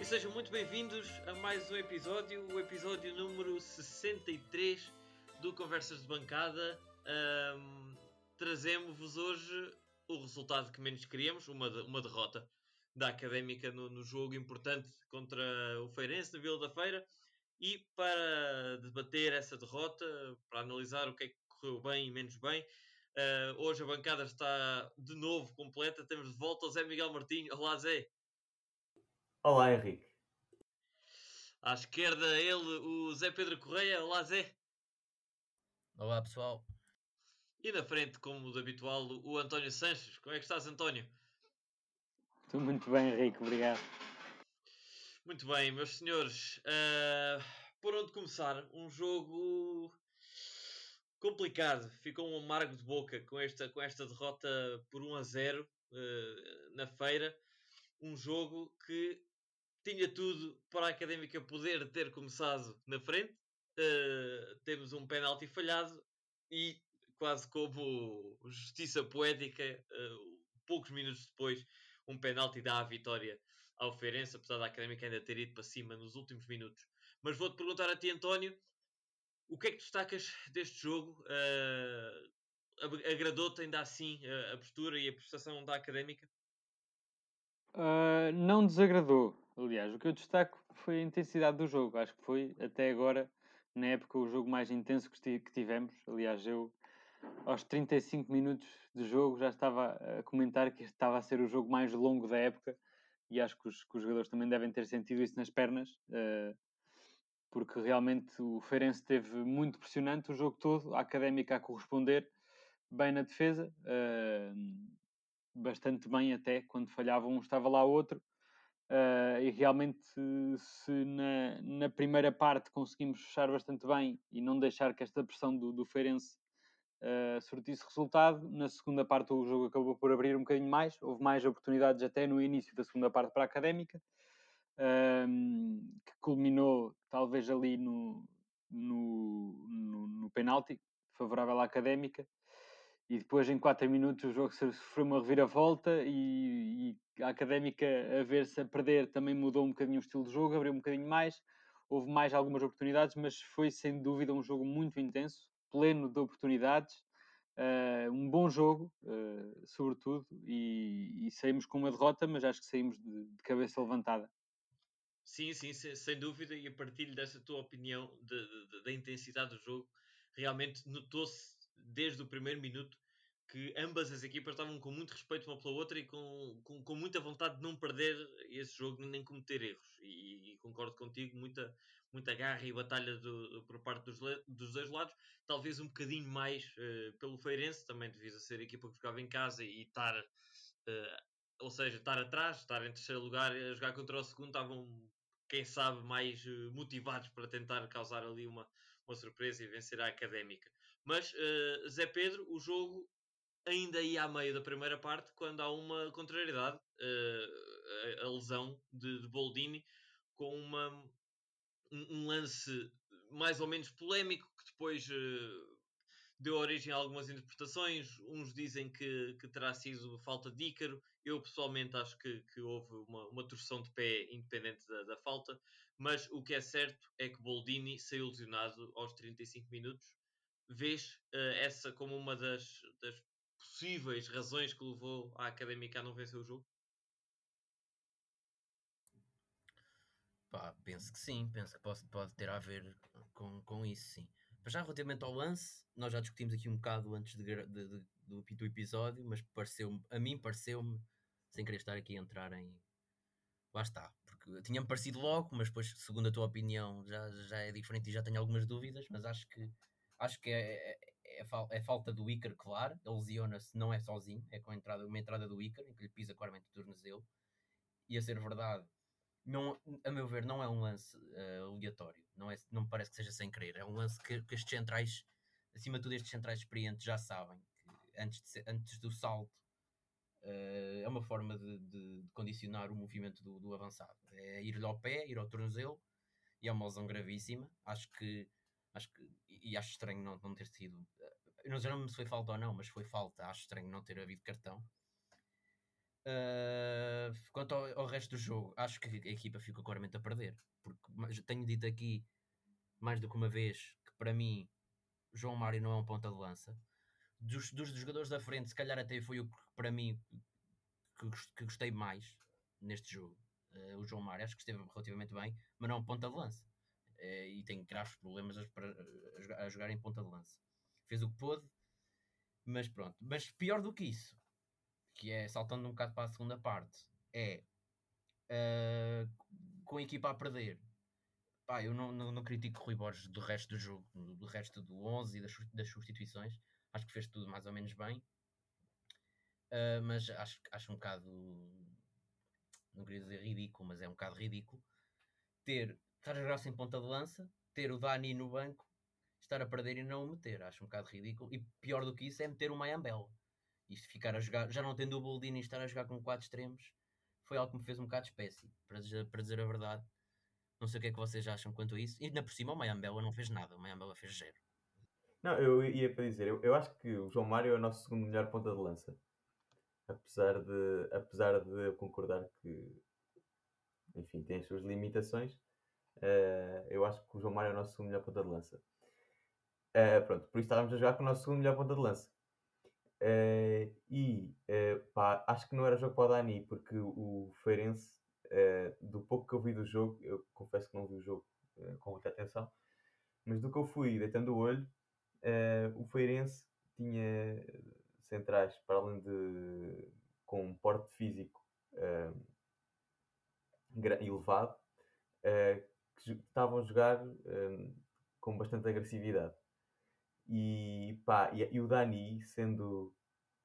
E sejam muito bem-vindos a mais um episódio, o episódio número 63 do Conversas de Bancada. Um, Trazemos-vos hoje o resultado que menos queríamos, uma, uma derrota da Académica no, no, jogo importante contra o Feirense na Vila da Feira. E para debater essa derrota, para analisar o que é que correu bem e menos bem, uh, hoje a bancada está de novo completa. Temos de volta o Zé Miguel Martinho. Olá, Zé. Olá, Henrique. À esquerda, ele, o Zé Pedro Correia. Olá, Zé. Olá, pessoal. E na frente, como de habitual, o António Sanches. Como é que estás, António? Estou muito bem, Henrique. Obrigado. Muito bem, meus senhores. Uh, por onde começar? Um jogo complicado. Ficou um amargo de boca com esta, com esta derrota por 1 a 0 uh, na feira. Um jogo que tinha tudo para a Académica poder ter começado na frente. Uh, temos um penalti falhado e, quase como justiça poética, uh, poucos minutos depois, um penalti dá a vitória ao Feirense, apesar da Académica ainda ter ido para cima nos últimos minutos. Mas vou-te perguntar a ti, António, o que é que destacas deste jogo? Uh, Agradou-te ainda assim a postura e a prestação da Académica? Uh, não desagradou. Aliás, o que eu destaco foi a intensidade do jogo. Acho que foi, até agora, na época, o jogo mais intenso que tivemos. Aliás, eu, aos 35 minutos de jogo, já estava a comentar que estava a ser o jogo mais longo da época. E acho que os, que os jogadores também devem ter sentido isso nas pernas. Uh, porque realmente o Feirense esteve muito pressionante o jogo todo, a Académica a corresponder bem na defesa. Uh, bastante bem até, quando falhava um estava lá outro. Uh, e realmente, se na, na, primeira parte conseguimos fechar bastante bem e não deixar que esta pressão do, do Feirense uh, surtisse resultado, na segunda parte o jogo acabou por abrir um bocadinho mais. Houve mais oportunidades até no início da segunda parte para a Académica, uh, que culminou talvez ali no, no, no, no penalti favorável à Académica e depois em 4 minutos o jogo sofreu uma reviravolta e, e, a Académica a ver-se a perder também mudou um bocadinho o estilo de jogo, abriu um bocadinho mais, houve mais algumas oportunidades, mas foi sem dúvida um jogo muito intenso, pleno de oportunidades, uh, um bom jogo, uh, sobretudo, e, e, saímos com uma derrota, mas acho que saímos de, de cabeça levantada. Sim, sim, sem dúvida, e a partir dessa tua opinião da intensidade do jogo, realmente notou-se desde o primeiro minuto que ambas as equipas estavam com muito respeito uma pela outra e com, com, com muita vontade de não perder esse jogo nem cometer erros. E, e concordo contigo, muita, muita garra e batalha do, do, por parte dos, dos dois lados. Talvez um bocadinho mais uh, pelo Feirense, também devido a ser a equipa que jogava em casa e estar, uh, ou seja, estar atrás, estar em terceiro lugar a jogar contra o segundo, estavam, quem sabe, mais motivados para tentar causar ali uma, uma surpresa e vencer a académica. Mas, uh, Zé Pedro, o jogo ainda ia a meio da primeira parte quando há uma contrariedade, uh, a, lesão de, de Boldini, com uma, um, um, lance mais ou menos polémico que depois uh, deu origem a algumas interpretações. Uns dizem que, que terá sido falta de Ícaro. Eu pessoalmente acho que, que houve uma, uma torção de pé independente da, da, falta. Mas o que é certo é que Boldini saiu lesionado aos 35 minutos. Vês uh, essa como uma das, das possíveis razões que levou a Académica a não vencer o jogo? Pá, penso que sim, penso que pode, pode ter a ver com, com isso, sim. Mas já relativamente ao lance, nós já discutimos aqui um bocado antes de, de, de, do, do episódio, mas pareceu a mim pareceu-me, sem querer estar aqui a entrar em. Lá está, porque tinha-me parecido logo, mas depois, segundo a tua opinião, já, já é diferente e já tenho algumas dúvidas, mas acho que acho que é, é, é, é falta do Icar, claro. Ele lesiona-se, não é sozinho, é com entrada, uma entrada do Icar, em que lhe pisa claramente o tornozelo. E a ser verdade, não, a meu ver, não é um lance uh, aleatório. Não, é, não me parece que seja sem querer. É um lance que, que estes centrais, acima de tudo, estes centrais experientes já sabem que antes, de, antes do salto uh, é uma forma de, de, de, condicionar o movimento do, do avançado. É ir-lhe ao pé, ir ao tornozelo, e é uma lesão gravíssima. Acho que, acho que e acho estranho não, não ter sido. Eu não sei se foi falta ou não, mas foi falta. Acho estranho não ter havido cartão. Uh, quanto ao, ao, resto do jogo, acho que a equipa ficou claramente a perder. Porque tenho dito aqui mais do que uma vez que para mim João Mário não é um ponta de lança. Dos, dos jogadores da frente, se calhar até foi o que para mim que, que gostei mais neste jogo. Uh, o João Mário acho que esteve relativamente bem, mas não é um ponta de lança. Uh, e tem graves problemas a, a, a jogar em ponta de lança. Fez o que pôde, mas pronto. Mas pior do que isso, que é saltando um bocado para a segunda parte, é uh, com a equipa a perder. Pá, eu não, não, não critico o Rui Borges do resto do jogo, do resto do 11 e das, das substituições. Acho que fez tudo mais ou menos bem. Uh, mas acho, acho um bocado, não queria dizer ridículo, mas é um bocado ridículo ter, estar a jogar sem ponta de lança, ter o Dani no banco, estar a perder e não o meter. Acho um bocado ridículo. E pior do que isso é meter o Mayambel. Isto ficar a jogar, já não tendo o Boldini e estar a jogar com quatro extremos, foi algo que me fez um bocado espécie, para para dizer a verdade. Não sei o que é que vocês acham quanto a isso. E ainda por cima o Mayambela não fez nada, o Mayambela fez zero. Não, eu ia para dizer, eu, eu acho que o João Mário é o nosso segundo melhor ponta de lança. Apesar de, apesar de eu concordar que, enfim, tem as suas limitações, uh, eu acho que o João Mário é o nosso melhor ponta de lança. Uh, pronto, por isso estávamos a jogar com o nosso melhor ponta de lança. Uh, e uh, pá, acho que não era jogo para o Dani, porque o, Feirense, uh, do pouco que eu vi do jogo, eu confesso que não vi o jogo com muita atenção, mas do que eu fui deitando o olho, o Feirense tinha centrais, para além de com um porte físico elevado, que estavam a jogar com bastante agressividade. E, pá, e, e, o Dani, sendo,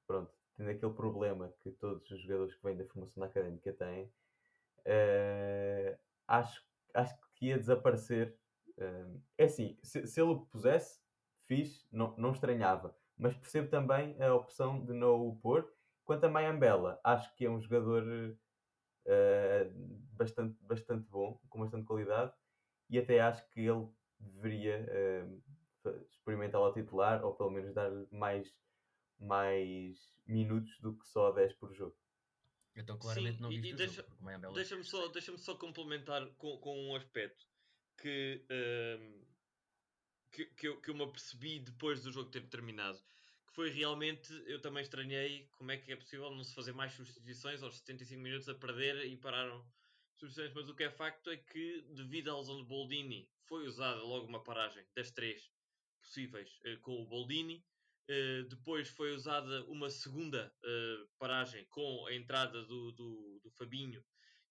pronto, tendo aquele problema que todos os jogadores que vêm da formação da académica têm, uh, acho, acho que ia desaparecer. Uh, é assim, se, se ele o pusesse, fiz, não, não estranhava. Mas percebo também a opção de não o pôr. Quanto a Mayambela, acho que é um jogador uh, bastante, bastante bom, com bastante qualidade, e até acho que ele deveria experimentar o titular ou pelo menos dar mais, mais minutos do que só 10 por jogo. Então claramente Sim, não viste e, e deixa, deixa-me só, deixa só complementar com, com um aspecto que, um, que, que, eu, que eu me apercebi depois do jogo ter terminado que foi realmente, eu também estranhei como é que é possível não se fazer mais substituições aos 75 minutos a perder e pararam substituições, mas o que é facto é que devido à lesão de Boldini foi usada logo uma paragem das três possíveis uh, com o Boldini. Uh, depois foi usada uma segunda uh, paragem com a entrada do, do, do, Fabinho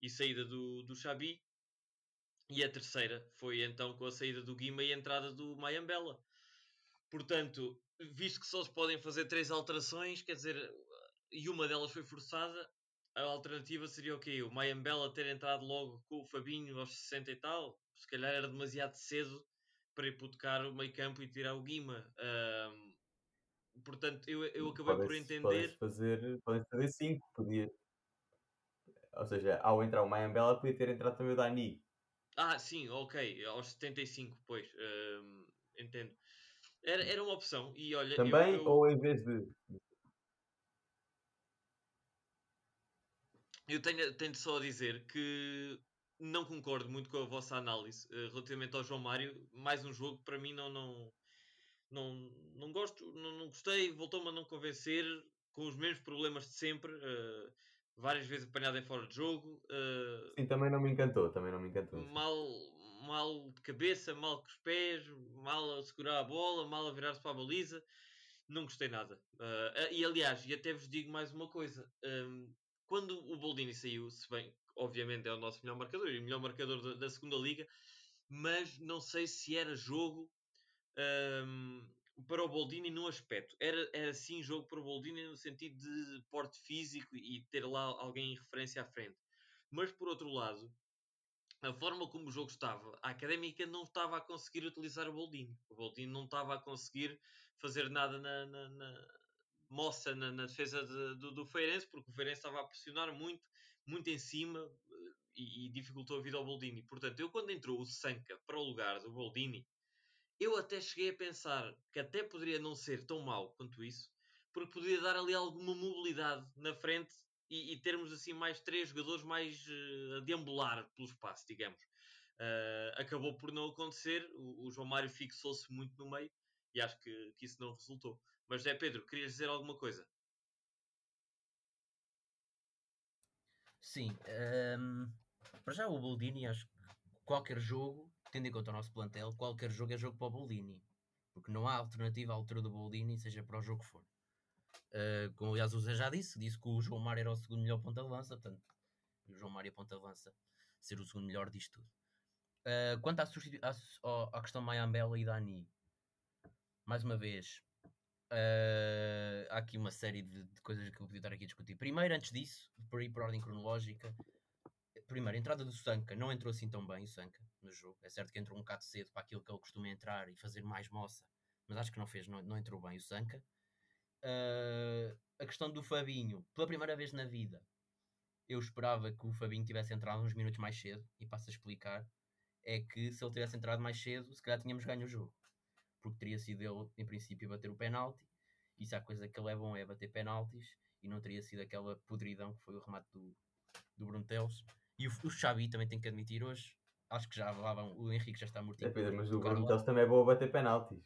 e saída do, do Xabi. E a terceira foi então com a saída do Guima e a entrada do Mayambela. Portanto, visto que só se podem fazer três alterações, quer dizer, e uma delas foi forçada, a alternativa seria o quê? O Mayambela ter entrado logo com o Fabinho aos 60 e tal? Se calhar era demasiado cedo para hipotecar o meio campo e tirar o Guima. Um, portanto, eu, eu acabei por entender. Podes fazer, podes fazer 5, podia. Ou seja, ao entrar o Mayambela, podia ter entrado também o Dani. Ah, sim, ok, aos 75, pois, um, entendo. Era, era uma opção, e olha. Também, eu, eu... ou em vez de. Eu tenho, tenho só a dizer que não concordo muito com a vossa análise uh, relativamente ao João Mário. Mais um jogo para mim não não não, não gosto, não, não gostei, voltou-me a não convencer com os mesmos problemas de sempre. Uh, várias vezes apanhado em fora de jogo. Uh, Sim, também não me encantou, também não me encantou. Mal, mal de cabeça, mal com os pés, mal a segurar a bola, mal a virar-se para a baliza. Não gostei nada. Uh, e aliás, e até vos digo mais uma coisa. Um, quando o Boldini saiu, se bem obviamente é o nosso melhor marcador e o melhor marcador da, da segunda liga, mas não sei se era jogo um, para o Boldini no aspecto. Era, era sim jogo para o Boldini no sentido de porte físico e ter lá alguém em referência à frente. Mas por outro lado, a forma como o jogo estava, a académica não estava a conseguir utilizar o Boldini. O Boldini não estava a conseguir fazer nada na, na, na moça na, na defesa de, do, do Feirense, porque o Feirense estava a pressionar muito, muito em cima eh, e, e, dificultou a vida ao Boldini. Portanto, eu quando entrou o Sanca para o lugar do Boldini, eu até cheguei a pensar que até poderia não ser tão mau quanto isso, porque poderia dar ali alguma mobilidade na frente e, e termos assim mais três jogadores mais uh, a deambular pelo espaço, digamos. Uh, acabou por não acontecer, o, o João Mário fixou-se muito no meio e acho que, que isso não resultou. Mas é Pedro, querias dizer alguma coisa? Sim, um, ehm, para já o Boldini, acho que qualquer jogo, tendo em conta o nosso plantel, qualquer jogo é jogo para o Boldini, porque não há alternativa à altura do Boldini, seja para o jogo que for. Uh, como aliás o Zé já disse, disse que o João Mário era o segundo melhor ponta de lança, portanto, o João Mário ponta de lança ser o segundo melhor disto tudo. Uh, quanto à, à, à questão Mayambela e Dani, mais uma vez, uh, há aqui uma série de, de, coisas que eu podia estar aqui a discutir. Primeiro, antes disso, por ir por ordem cronológica, primeiro, a entrada do Sanka não entrou assim tão bem, o Sanka, no jogo. É certo que entrou um bocado cedo para aquilo que ele costuma entrar e fazer mais moça, mas acho que não fez, não, não entrou bem o Sanka. Uh, a questão do Fabinho, pela primeira vez na vida, eu esperava que o Fabinho tivesse entrado uns minutos mais cedo, e passo a explicar é que se ele tivesse entrado mais cedo, se calhar tínhamos ganho o jogo. Porque teria sido ele, em princípio, bater o penalti. E se há coisa que ele é bom é bater penaltis. E não teria sido aquela podridão que foi o remate do, do Bruno Teles. E o, o Xavi também tem que admitir hoje. Acho que já lá vão, o Henrique já está morto. É, Pedro, mas o Bruno Teles também é bom a bater penaltis.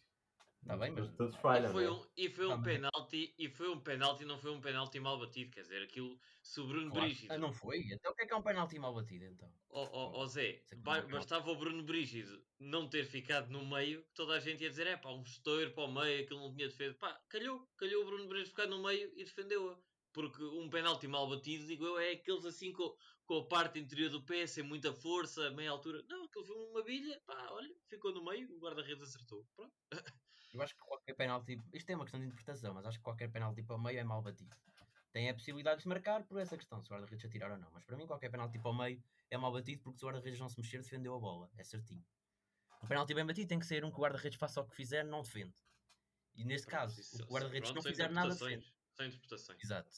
Está bem, mas todos falham. E foi um, e foi tá um penalti, e foi um penalti, não foi um penalti mal batido, quer dizer, aquilo se o Bruno claro. Brígido. Ah, não foi? Então o que é que é um penalti mal batido então? Ó oh, oh, oh, Zé, bastava o Bruno Brígido não ter ficado no meio, toda a gente ia dizer, é pá, um estouro para o meio, aquilo não tinha defesa. Pá, calhou, calhou o Bruno Brígido ficar no meio e defendeu-a. Porque um penalti mal batido, digo eu, é aqueles assim com, com a parte interior do pé, sem muita força, meia altura. Não, aquilo foi uma bilha, pá, olha, ficou no meio, o guarda-redes acertou. Pronto. Eu acho que qualquer penalti, isto é uma questão de interpretação, mas acho que qualquer penalti para o meio é mal batido. Tem a possibilidade de marcar por essa questão, se o guarda-redes atirar ou não. Mas para mim, qualquer penalti para o meio é mal batido porque se o guarda-redes não se mexer, defendeu a bola. É certinho. Um penalti bem batido tem que ser um que o guarda-redes faça o que fizer, não defende. E neste caso, isso, o guarda-redes não fizer nada, defende. Sem interpretações. Exato.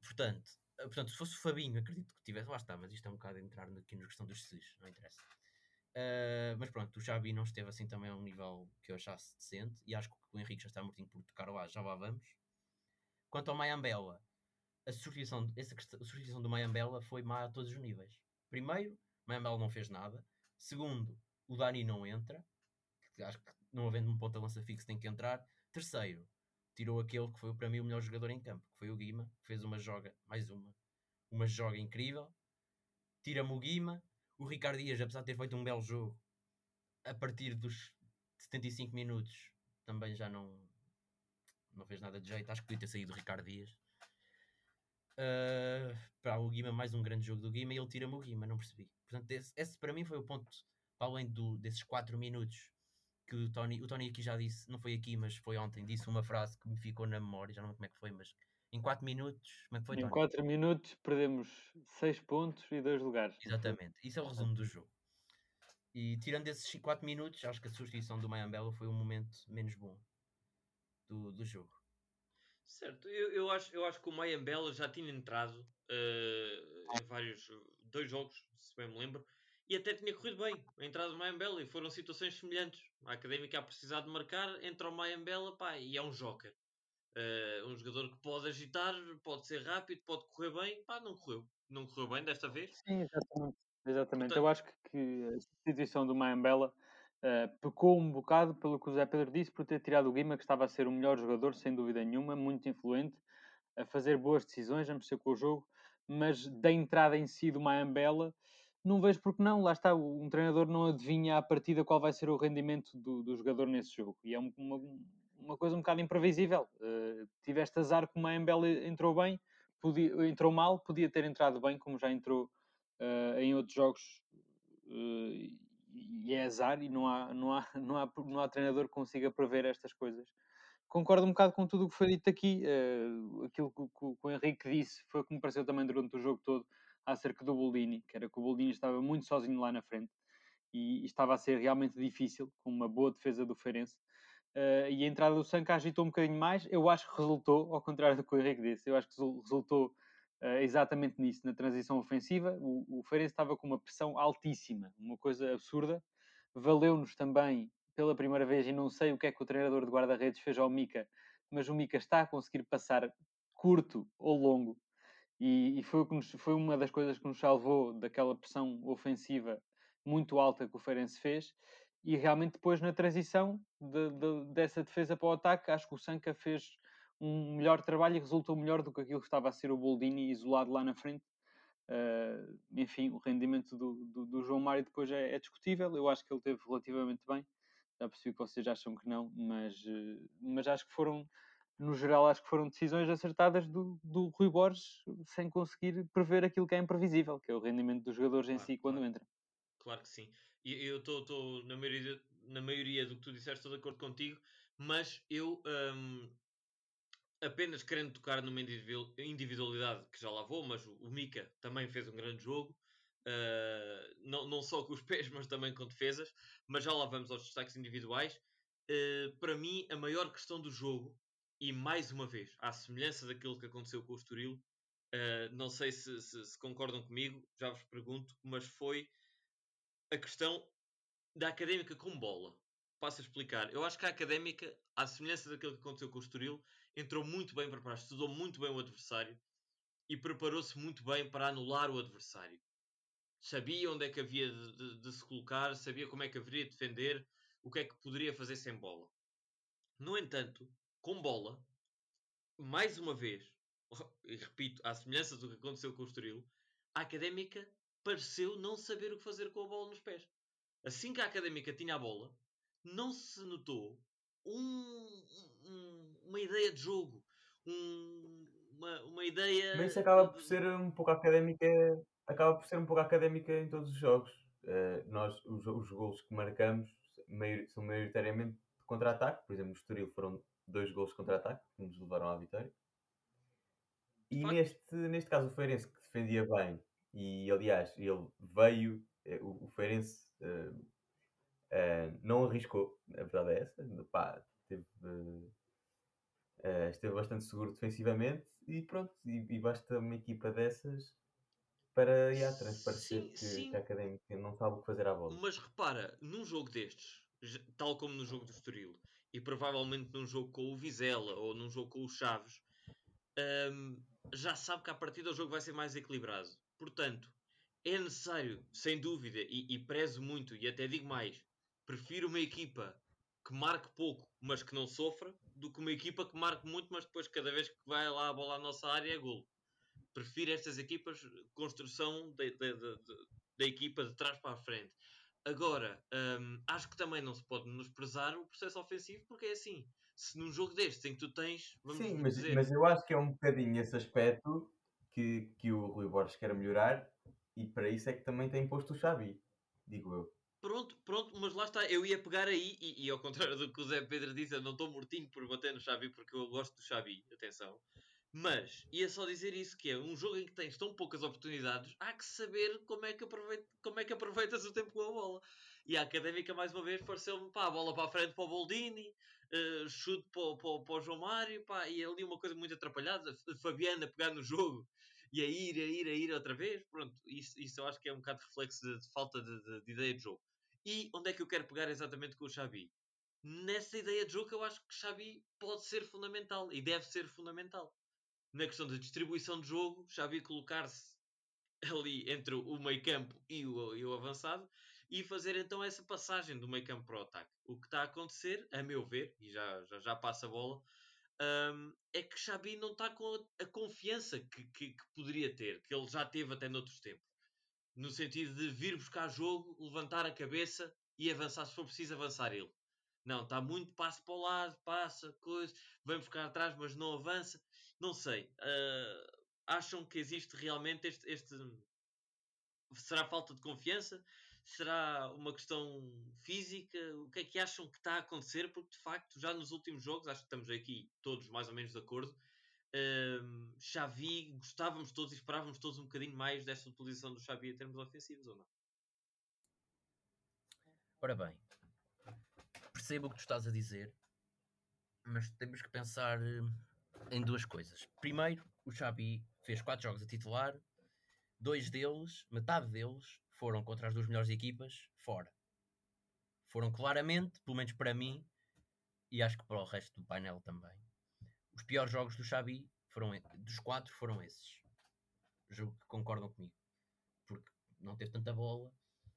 Portanto, eh, portanto, se fosse o Fabinho, acredito que tivesse. Lá está, mas isto é um bocado entrar aqui na questão dos SIS, não interessa. Uh, mas pronto, o Xavi não esteve assim também a um nível que eu achasse decente e acho que o Henrique já está mortinho por tocar lá, já lá vamos. Quanto ao Mayambela, a substituição, essa do Mayambela foi má a todos os níveis. Primeiro, Mayambela não fez nada. Segundo, o Dani não entra. Acho que não havendo um ponta lança fixo tem que entrar. Terceiro, tirou aquele que foi para mim o melhor jogador em campo, que foi o Guima, que fez uma joga, mais uma, uma joga incrível. Tira-me o Guima, o Ricardo Dias, apesar de ter feito um belo jogo, a partir dos 75 minutos também já não, não fez nada de jeito. Acho que podia ter saído o Ricardo Dias. Uh, para o Guima, mais um grande jogo do Guima e ele tira-me o Guima, não percebi. Portanto, esse, esse, para mim foi o ponto, para além do, desses 4 minutos que o Tony, o Tony aqui já disse, não foi aqui, mas foi ontem, disse uma frase que me ficou na memória, já não lembro como é que foi, mas em 4 minutos, como é que foi, Em 4 minutos perdemos 6 pontos e 2 lugares. Exatamente, isso é o resumo do jogo. E tirando esses 4 minutos, acho que a substituição do Mayambela foi o momento menos bom do, do jogo. Certo, eu, eu, acho, eu acho que o Mayambela já tinha entrado uh, em vários, dois jogos, se bem me lembro, e até tinha corrido bem a entrada do Mayambela e foram situações semelhantes. A Académica a precisar de marcar, entra o Mayambela pá, e é um joker. Uh, um jogador que pode agitar, pode ser rápido, pode correr bem. Pá, não correu. Não correu bem desta vez. Sim, exatamente. exatamente. Portanto, Eu acho que, que, a substituição do Mayambela uh, pecou um bocado pelo que o Zé Pedro disse, por ter tirado o Guima, que estava a ser o melhor jogador, sem dúvida nenhuma, muito influente, a fazer boas decisões, a mexer com o jogo, mas da entrada em si do Mayambela não vejo porque não, lá está, um treinador não adivinha à partida qual vai ser o rendimento do, do jogador nesse jogo. E é uma, uma coisa um bocado imprevisível. Uh, tiveste azar que o Embel entrou bem, podia, entrou mal, podia ter entrado bem, como já entrou uh, em outros jogos. Uh, e é azar e não há, não, há, não, há, não há treinador que consiga prever estas coisas. Concordo um bocado com tudo o que foi dito aqui. aquilo que, que, que, o Henrique disse foi o que me pareceu também durante o jogo todo acerca do Boldini, que era que o Boldini estava muito sozinho lá na frente e, e estava a ser realmente difícil, com uma boa defesa do Feirense. Uh, e a entrada do Sanca agitou um bocadinho mais. Eu acho que resultou, ao contrário do que o Henrique disse, eu acho que resultou uh, exatamente nisso, na transição ofensiva. O, o Feirense estava com uma pressão altíssima, uma coisa absurda. Valeu-nos também pela primeira vez, e não sei o que é que o treinador de guarda-redes fez ao Mica, mas o Mica está a conseguir passar curto ou longo. E, e foi, nos, foi, uma das coisas que nos salvou daquela pressão ofensiva muito alta que o Feirense fez. E realmente depois na transição de, de, dessa defesa para o ataque, acho que o Sanca fez um melhor trabalho e resultou melhor do que aquilo que estava a ser o Boldini isolado lá na frente. Uh, enfim, o rendimento do, do, do, João Mário depois é, é, discutível. Eu acho que ele teve relativamente bem. Já percebi que vocês acham que não, mas, uh, mas acho que foram, no geral, acho que foram decisões acertadas do, do Rui Borges sem conseguir prever aquilo que é imprevisível, que é o rendimento dos jogadores claro, em si quando claro. entram. Claro que sim. Eu estou na maioria, na maioria do que tu disseste, estou de acordo contigo, mas eu um, apenas querendo tocar numa individualidade que já lá vou, mas o, Mika também fez um grande jogo. Uh, não, não só com os pés, mas também com defesas. Mas já lá vamos aos destaques individuais. Uh, para mim, a maior questão do jogo, e mais uma vez, à semelhança daquilo que aconteceu com o Estoril, uh, não sei se, se, se, concordam comigo, já vos pergunto, mas foi a questão da académica com bola. Passo a explicar. Eu acho que a académica, à semelhança daquilo que aconteceu com o Estoril, entrou muito bem preparado, estudou muito bem o adversário e preparou-se muito bem para anular o adversário. Sabia onde é que havia de, de, de, se colocar, sabia como é que haveria de defender, o que é que poderia fazer sem bola. No entanto, com bola, mais uma vez, e repito, à semelhança do que aconteceu com o Estoril, a Académica pareceu não saber o que fazer com a bola nos pés. Assim que a Académica tinha a bola, não se notou um, um, uma ideia de jogo, um, uma, uma ideia. Mas isso acaba por ser um pouco académica, acaba por ser um pouco académica em todos os jogos. Uh, nós, os, os gols que marcamos maior, são maioritariamente de contra-ataque, por exemplo, no Estoril foram dois gols de contra-ataque que nos levaram à vitória. E neste, neste caso, o Feirense que defendia bem, e aliás, ele veio, eh, o, o Feirense uh, uh, não arriscou, a verdade é essa, pá, teve, uh, esteve bastante seguro defensivamente e pronto, e, e, basta uma equipa dessas para yeah, transparecer sim, que, sim. que a Académica não sabe o que fazer à bola. Mas repara, num jogo destes, tal como no jogo do Estoril, e provavelmente num jogo com o Vizela ou num jogo com o Chaves, um, já sabe que a partir do jogo vai ser mais equilibrado. Portanto, é necessário, sem dúvida, e, e prezo muito, e até digo mais, prefiro uma equipa que marque pouco, mas que não sofra, do que uma equipa que marque muito, mas depois cada vez que vai lá a bola à nossa área é golo. Prefiro estas equipas, construção da equipa de trás para a frente. Agora, hum, acho que também não se pode menosprezar o processo ofensivo, porque é assim. Se num jogo deste em que tu tens. Sim, mas, dizer... mas eu acho que é um bocadinho esse aspecto que, que o Rui Borges quer melhorar, e para isso é que também tem posto o Xavi, digo eu. Pronto, pronto, mas lá está, eu ia pegar aí, e, e ao contrário do que o Zé Pedro disse, eu não estou mortinho por bater no Xavi porque eu gosto do Xavi, atenção. Mas ia só dizer isso, que é um jogo em que tens tão poucas oportunidades, há que saber como é que, aproveita, como é que aproveitas o tempo com a bola. E a Académica, mais uma vez, pareceu-me, pá, a bola para a frente para o Boldini, uh, chute para, para, para, o João Mário, pá, e ali uma coisa muito atrapalhada, Fabiana pegar no jogo e a ir, a ir, a ir outra vez, pronto, isso, isso eu acho que é um bocado reflexo de, de falta de, de, de ideia de jogo. E onde é que eu quero pegar exatamente com o Xavi? Nessa ideia de jogo que eu acho que Xavi pode ser fundamental e deve ser fundamental. Na questão da distribuição de jogo, Xavi colocar-se ali entre o meio campo e o, e o avançado e fazer então essa passagem do meio campo para o ataque. O que está a acontecer, a meu ver, e já, já, já passa a bola, um, é que Xavi não está com a, a confiança que, que, que, poderia ter, que ele já teve até noutros tempos no sentido de vir buscar jogo, levantar a cabeça e avançar, se for preciso avançar ele. Não, está muito passo para o lado, passa, coisa, vem buscar atrás, mas não avança. Não sei. Uh, acham que existe realmente este, este. Será falta de confiança? Será uma questão física? O que é que acham que está a acontecer? Porque de facto, já nos últimos jogos, acho que estamos aqui todos mais ou menos de acordo, um, Xavi, gostávamos todos e esperávamos todos um bocadinho mais desta utilização do Xavi em termos ofensivos, ou não? Ora bem, percebo o que tu estás a dizer, mas temos que pensar eh, em duas coisas. Primeiro, o Xavi fez quatro jogos a titular, dois deles, metade deles, foram contra as duas melhores equipas, fora. Foram claramente, pelo menos para mim, e acho que para o resto do painel também, os piores jogos do Xavi foram dos quatro foram esses. julgo que concordam comigo. Porque não teve tanta bola,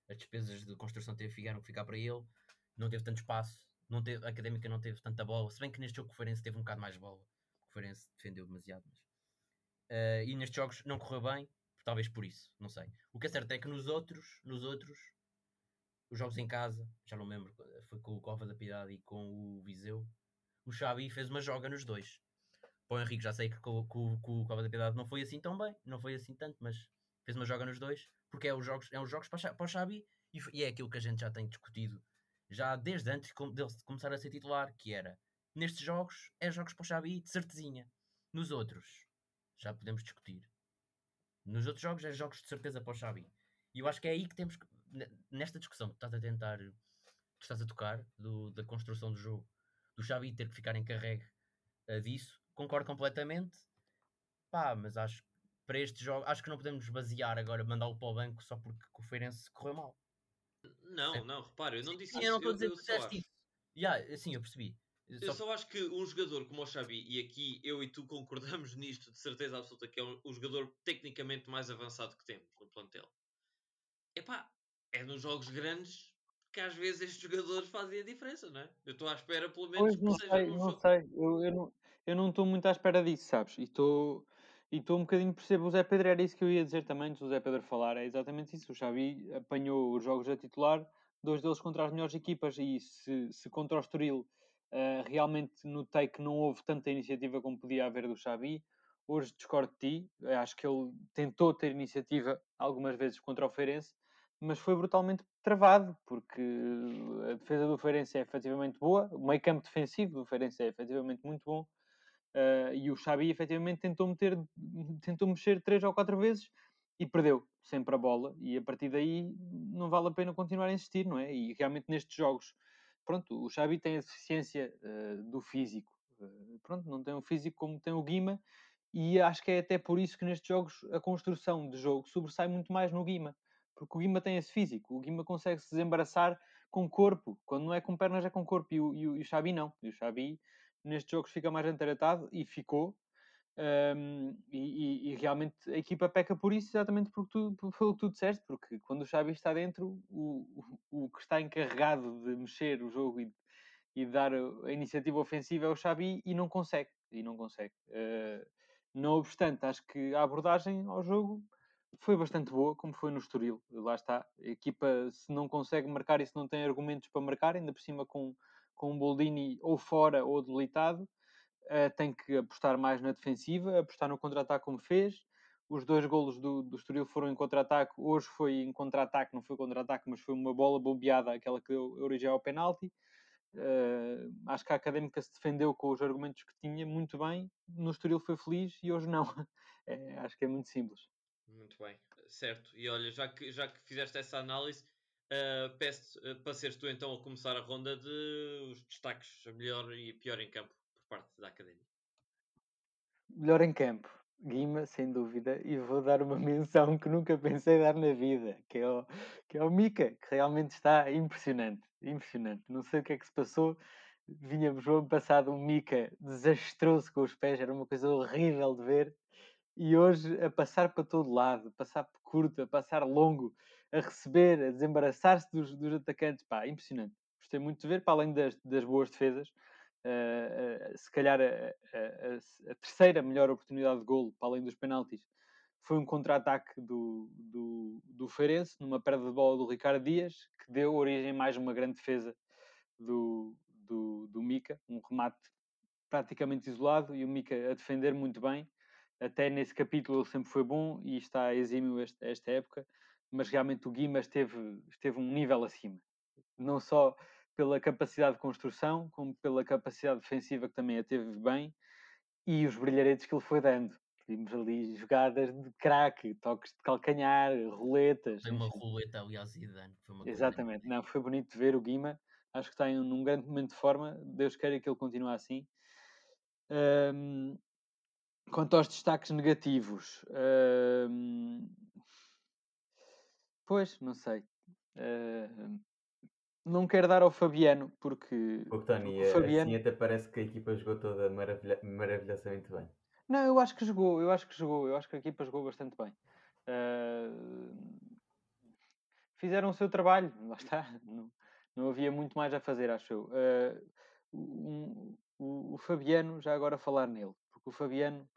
as despesas de construção teve, ficaram que ficar para ele, não teve tanto espaço, não teve, a académica não teve tanta bola. Se bem que neste jogo o Feirense teve um bocado mais bola, o Feirense defendeu demasiado. Mas, uh, e nestes jogos não correu bem, talvez por isso, não sei. O que é certo é que nos outros, nos outros, os jogos em casa, já não lembro, foi com o Cova da Piedade e com o Viseu, o Xabi fez uma joga nos dois. Para o Henrique já sei que com, com, com o Cova da Piedade não foi assim tão bem, não foi assim tanto, mas fez uma joga nos dois, porque é os jogos, é os jogos para, o Xabi e, e é aquilo que a gente já tem discutido já desde antes de começar a ser titular, que era nestes jogos é jogos para o Xabi de certezinha. Nos outros já podemos discutir. Nos outros jogos é jogos de certeza para o Xabi. E eu acho que é aí que temos que, nesta discussão que estás a tentar, que estás a tocar, do, da construção do jogo, do Xabi ter que ficar encarregue uh, disso, concordo completamente. Pá, mas acho que para este jogo, acho que não podemos basear agora, mandá-lo para o banco só porque o Feirense correu mal. Não, não, repara, eu não disse sim, isso. Eu não estou a dizer que disseste isso. Yeah, sim, eu percebi. Eu só... acho que um jogador como o Xabi, e aqui eu e tu concordamos nisto de certeza absoluta, que é o, jogador tecnicamente mais avançado que temos no plantel. Epá, é nos jogos grandes que às vezes estes jogadores fazem a diferença, não é? Eu estou à espera, pelo menos, pois, não que seja sei, não jogo... sei. Eu, eu, não, eu não estou muito à espera disso, sabes? E estou e estou um bocadinho percebo o Zé Pedro, era isso que eu ia dizer também, antes do Zé Pedro falar, é exatamente isso. O Xavi apanhou os jogos a titular, dois deles contra as melhores equipas, e se, se contra o Estoril uh, realmente notei que não houve tanta iniciativa como podia haver do Xavi, hoje discordo de ti, acho que ele tentou ter iniciativa algumas vezes contra o Feirense, mas foi brutalmente travado, porque a defesa do Feirense é efetivamente boa, o meio campo defensivo do Feirense é efetivamente muito bom, Uh, e o Xabi efetivamente tentou, meter, tentou mexer três ou quatro vezes e perdeu sempre a bola. E a partir daí não vale a pena continuar a insistir, não é? E realmente nestes jogos, pronto, o Xabi tem a deficiência uh, do físico. Uh, pronto, não tem o físico como tem o Guima. E acho que é até por isso que nestes jogos a construção de jogo sobressai muito mais no Guima. Porque o Guima tem esse físico. O Guima consegue se desembaraçar com corpo. Quando não é com pernas, é com corpo. E o, e o, e o Xabi não. E o Xabi nestes jogos fica mais antaratado e ficou. Um, e, e, realmente a equipa peca por isso, exatamente porque tu, pelo que tu disseste, porque quando o Xavi está dentro, o, o, o que está encarregado de mexer o jogo e, e dar a iniciativa ofensiva é o Xavi e não consegue. E não consegue. Uh, não obstante, acho que a abordagem ao jogo foi bastante boa, como foi no Estoril. Lá está. A equipa, se não consegue marcar e se não tem argumentos para marcar, ainda por cima com com o Boldini ou fora ou debilitado, tem que apostar mais na defensiva, apostar no contra-ataque como fez. Os dois golos do, do Estoril foram em contra-ataque. Hoje foi em contra-ataque, não foi contra-ataque, mas foi uma bola bombeada, aquela que deu origem ao penalti. Uh, acho que a Académica se defendeu com os argumentos que tinha muito bem. No Estoril foi feliz e hoje não. É, acho que é muito simples. Muito bem, certo. E olha, já que, já que fizeste essa análise, Uh, peço uh, para seres tu então a começar a ronda de os destaques melhor e pior em campo parte da academia. Melhor em campo, Guima, sem dúvida, e vou dar uma menção que nunca pensei dar na vida, que é o, que é o Mika, que realmente está impressionante, impressionante. Não sei o que é que se passou, vínhamos o ano passado um Mika desastroso com os pés, era uma coisa horrível de ver, e hoje a passar para todo lado, a passar por curto, a passar longo, a receber, a desembaraçar-se dos, dos atacantes. Pá, impressionante. Gostei muito de ver, para além das, das boas defesas, se calhar a, a, a, terceira melhor oportunidade de golo, para além dos penaltis, foi um contra-ataque do, do, do Feirense, numa perda de bola do Ricardo Dias, que deu origem a mais uma grande defesa do, do, do Mica, um remate praticamente isolado e o Mica a defender muito bem. Até nesse capítulo ele sempre foi bom e está exímio esta, esta época mas realmente o Guima esteve, esteve um nível acima. Não só pela capacidade de construção, como pela capacidade defensiva que também a teve bem e os brilharetes que ele foi dando. Vimos ali jogadas de craque, toques de calcanhar, roletas. Tem uma roleta ali ao Zidane. Foi uma Exatamente, não, foi bonito de ver o Guima. Acho que está em um grande momento de forma. Deus queira que ele continue assim. Um, quanto aos destaques negativos, um, Pois, não sei. Uh, não quero dar ao Fabiano, porque. O Tony, o Fabiano... assim até parece que a equipa jogou toda maravilha... maravilhosamente bem. Não, eu acho que jogou, eu acho que jogou, eu acho que a equipa jogou bastante bem. Uh, fizeram o seu trabalho, lá está. Não, não havia muito mais a fazer, acho eu. Uh, um, o, o, Fabiano, já agora falar nele, porque o Fabiano,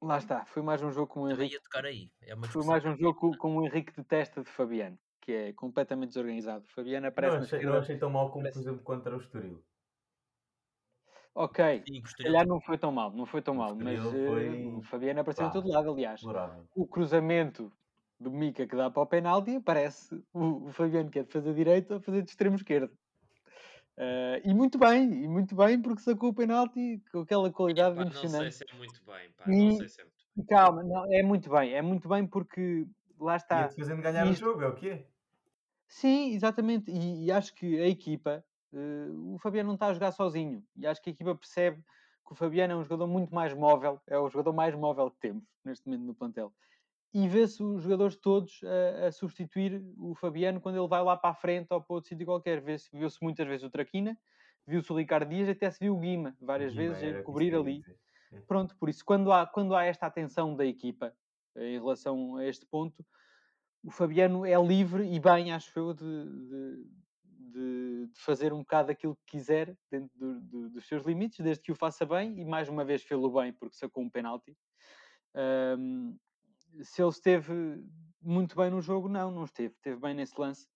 lá está, foi mais um jogo com o Henrique. Ia tocar aí. É foi mais um jogo com, com o Henrique de testa de Fabiano, que é completamente desorganizado. O Fabiano aparece. Não achei, não achei tão mal como, por exemplo, contra o Estoril. Ok, Sim, se calhar não foi tão mal, não foi tão mal, mas foi... uh, o Fabiano apareceu Pá, em todo lado, aliás. O cruzamento do Mica que dá para o penalti aparece o, o Fabiano que é de fazer direito a fazer de extremo esquerdo. Uh, e muito bem, e muito bem, porque sacou o penalti com aquela qualidade Epá, impressionante. Não sei se é muito bem, pá, e, não sei se é muito bem. Calma, não, é muito bem, é muito bem porque lá está. E fazendo ganhar Isto... o jogo, é o quê? Sim, exatamente, e, e acho que a equipa, uh, o Fabiano não está a jogar sozinho, e acho que a equipa percebe que o Fabiano é um jogador muito mais móvel, é o jogador mais móvel que temos neste momento no plantel e vê-se os jogadores todos a, a, substituir o Fabiano quando ele vai lá para a frente ou para outro sítio qualquer. Viu-se viu muitas vezes o Traquina, viu-se o Ricardo Dias, até se viu o Guima várias Guima vezes a cobrir ali. Pronto, por isso, quando há, quando há esta atenção da equipa eh, em relação a este ponto, o Fabiano é livre e bem, acho eu, de, de, de, fazer um bocado aquilo que quiser dentro do, do, dos seus limites, desde que o faça bem, e mais uma vez fê-lo bem porque sacou um penalti. Um, se ele esteve muito bem no jogo, não, não esteve. Esteve bem nesse lance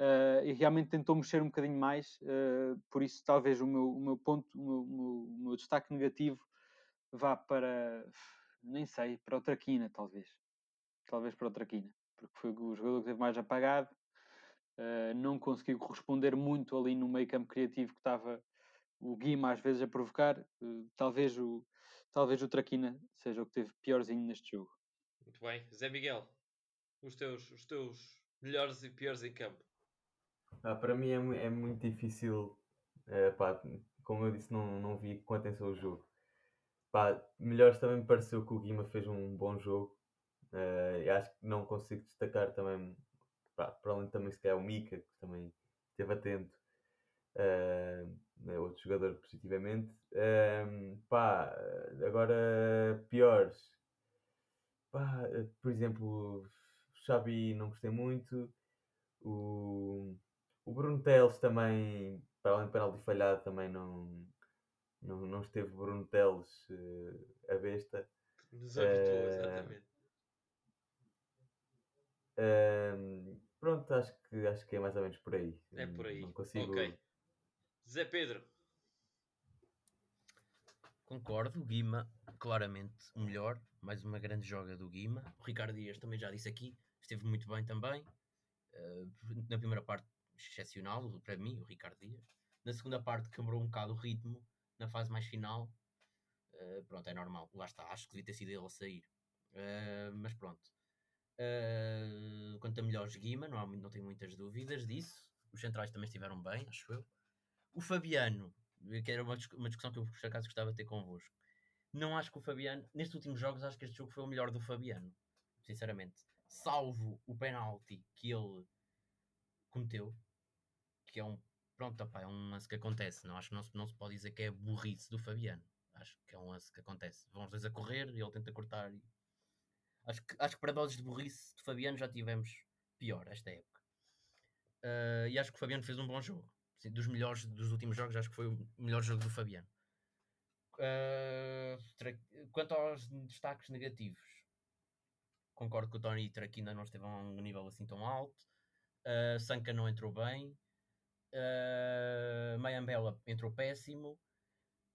uh, e realmente tentou mexer um bocadinho mais. Uh, por isso, talvez o meu, o meu ponto, o meu, o meu, o meu destaque negativo vá para, nem sei, para o Traquina, talvez. Talvez para o Traquina, porque foi o jogador que esteve mais apagado. Uh, não conseguiu corresponder muito ali no meio campo criativo que estava o Guima às vezes a provocar. talvez o talvez o Traquina seja o que teve piorzinho neste jogo. Muito bem. Zé Miguel, os teus, os teus melhores e piores em campo. Ah, para mim é, é muito difícil. É, pá, como eu disse, não, não vi com atenção o jogo. Pá, melhores também me pareceu que o Guima fez um bom jogo. Uh, acho que não consigo destacar também, pá, para além também se calhar o Mika, que também esteve atento. Uh, outro jogador positivamente. Uh, pá, agora piores. Pá, por exemplo, o Xabi não gostei muito. O, o Bruno Teles também, para além de penalti falhado, também não, não, não esteve Bruno Teles uh, a besta. Nos habituou, uh, exatamente. Uh, pronto, acho que, acho que é mais ou menos por aí. É por aí. Não consigo... Ok. Zé Pedro. Concordo, o Guima claramente o melhor, mais uma grande joga do Guima. O Ricardo Dias também já disse aqui, esteve muito bem também. Uh, na primeira parte, excepcional para mim, o Ricardo Dias. Na segunda parte, quebrou um bocado o ritmo. Na fase mais final, uh, pronto, é normal. Lá está, acho que devia ter sido ele a sair. Uh, mas pronto. Quanto a melhores, Guima, não, há, não tenho muitas dúvidas disso. Os centrais também estiveram bem, acho eu. O Fabiano, que era uma, uma discussão que eu por acaso gostava de ter convosco. Não acho que o Fabiano, nestes últimos jogos, acho que este jogo foi o melhor do Fabiano, sinceramente. Salvo o penalti que ele cometeu, que é um. Pronto, opa, é um lance que acontece. Não, acho que não se, não se pode dizer que é burrice do Fabiano. Acho que é um lance que acontece. Vão os dois a correr e ele tenta cortar. E... Acho, que, acho que para doses de burrice do Fabiano já tivemos pior esta época. Uh, e acho que o Fabiano fez um bom jogo dos melhores dos últimos jogos, acho que foi o melhor jogo do Fabiano. Uh, quanto aos destaques negativos, concordo que o Tony Traquina não esteve a um nível assim tão alto. Uh, Sanka não entrou bem. Uh, Mayambela entrou péssimo.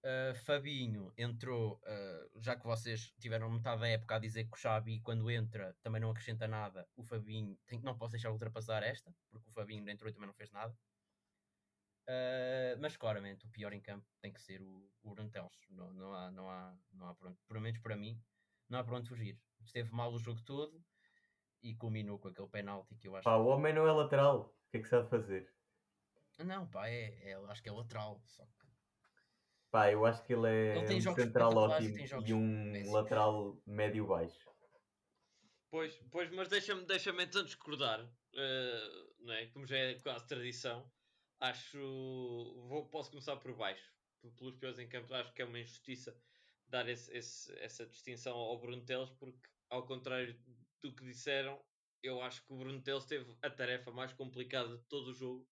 Uh, Fabinho entrou, uh, já que vocês tiveram metade da época a dizer que o Xabi, quando entra, também não acrescenta nada. O Fabinho, tem, não posso deixar ultrapassar esta, porque o Fabinho entrou e também não fez nada. Uh, mas claramente o pior em campo tem que ser o, o Não, não, há, não, há, não há pronto, pelo menos para mim, não há para onde fugir. Esteve mal o jogo todo e culminou com aquele penalti que eu acho. Pá, o homem não é lateral. O que é que sabe fazer? Não, pá, é, é, acho que é lateral. Só que... Pá, eu acho que ele é ele um central ótimo e um péssimos. lateral médio-baixo. Pois, pois, mas deixa-me deixa então discordar, uh, não é? como já é quase tradição acho. Vou, posso começar por baixo. Pelos piores em campo, acho que é uma injustiça dar esse, esse, essa distinção ao Bruno Teles, porque, ao contrário do que disseram, eu acho que o Bruno Teles teve a tarefa mais complicada de todo o jogo,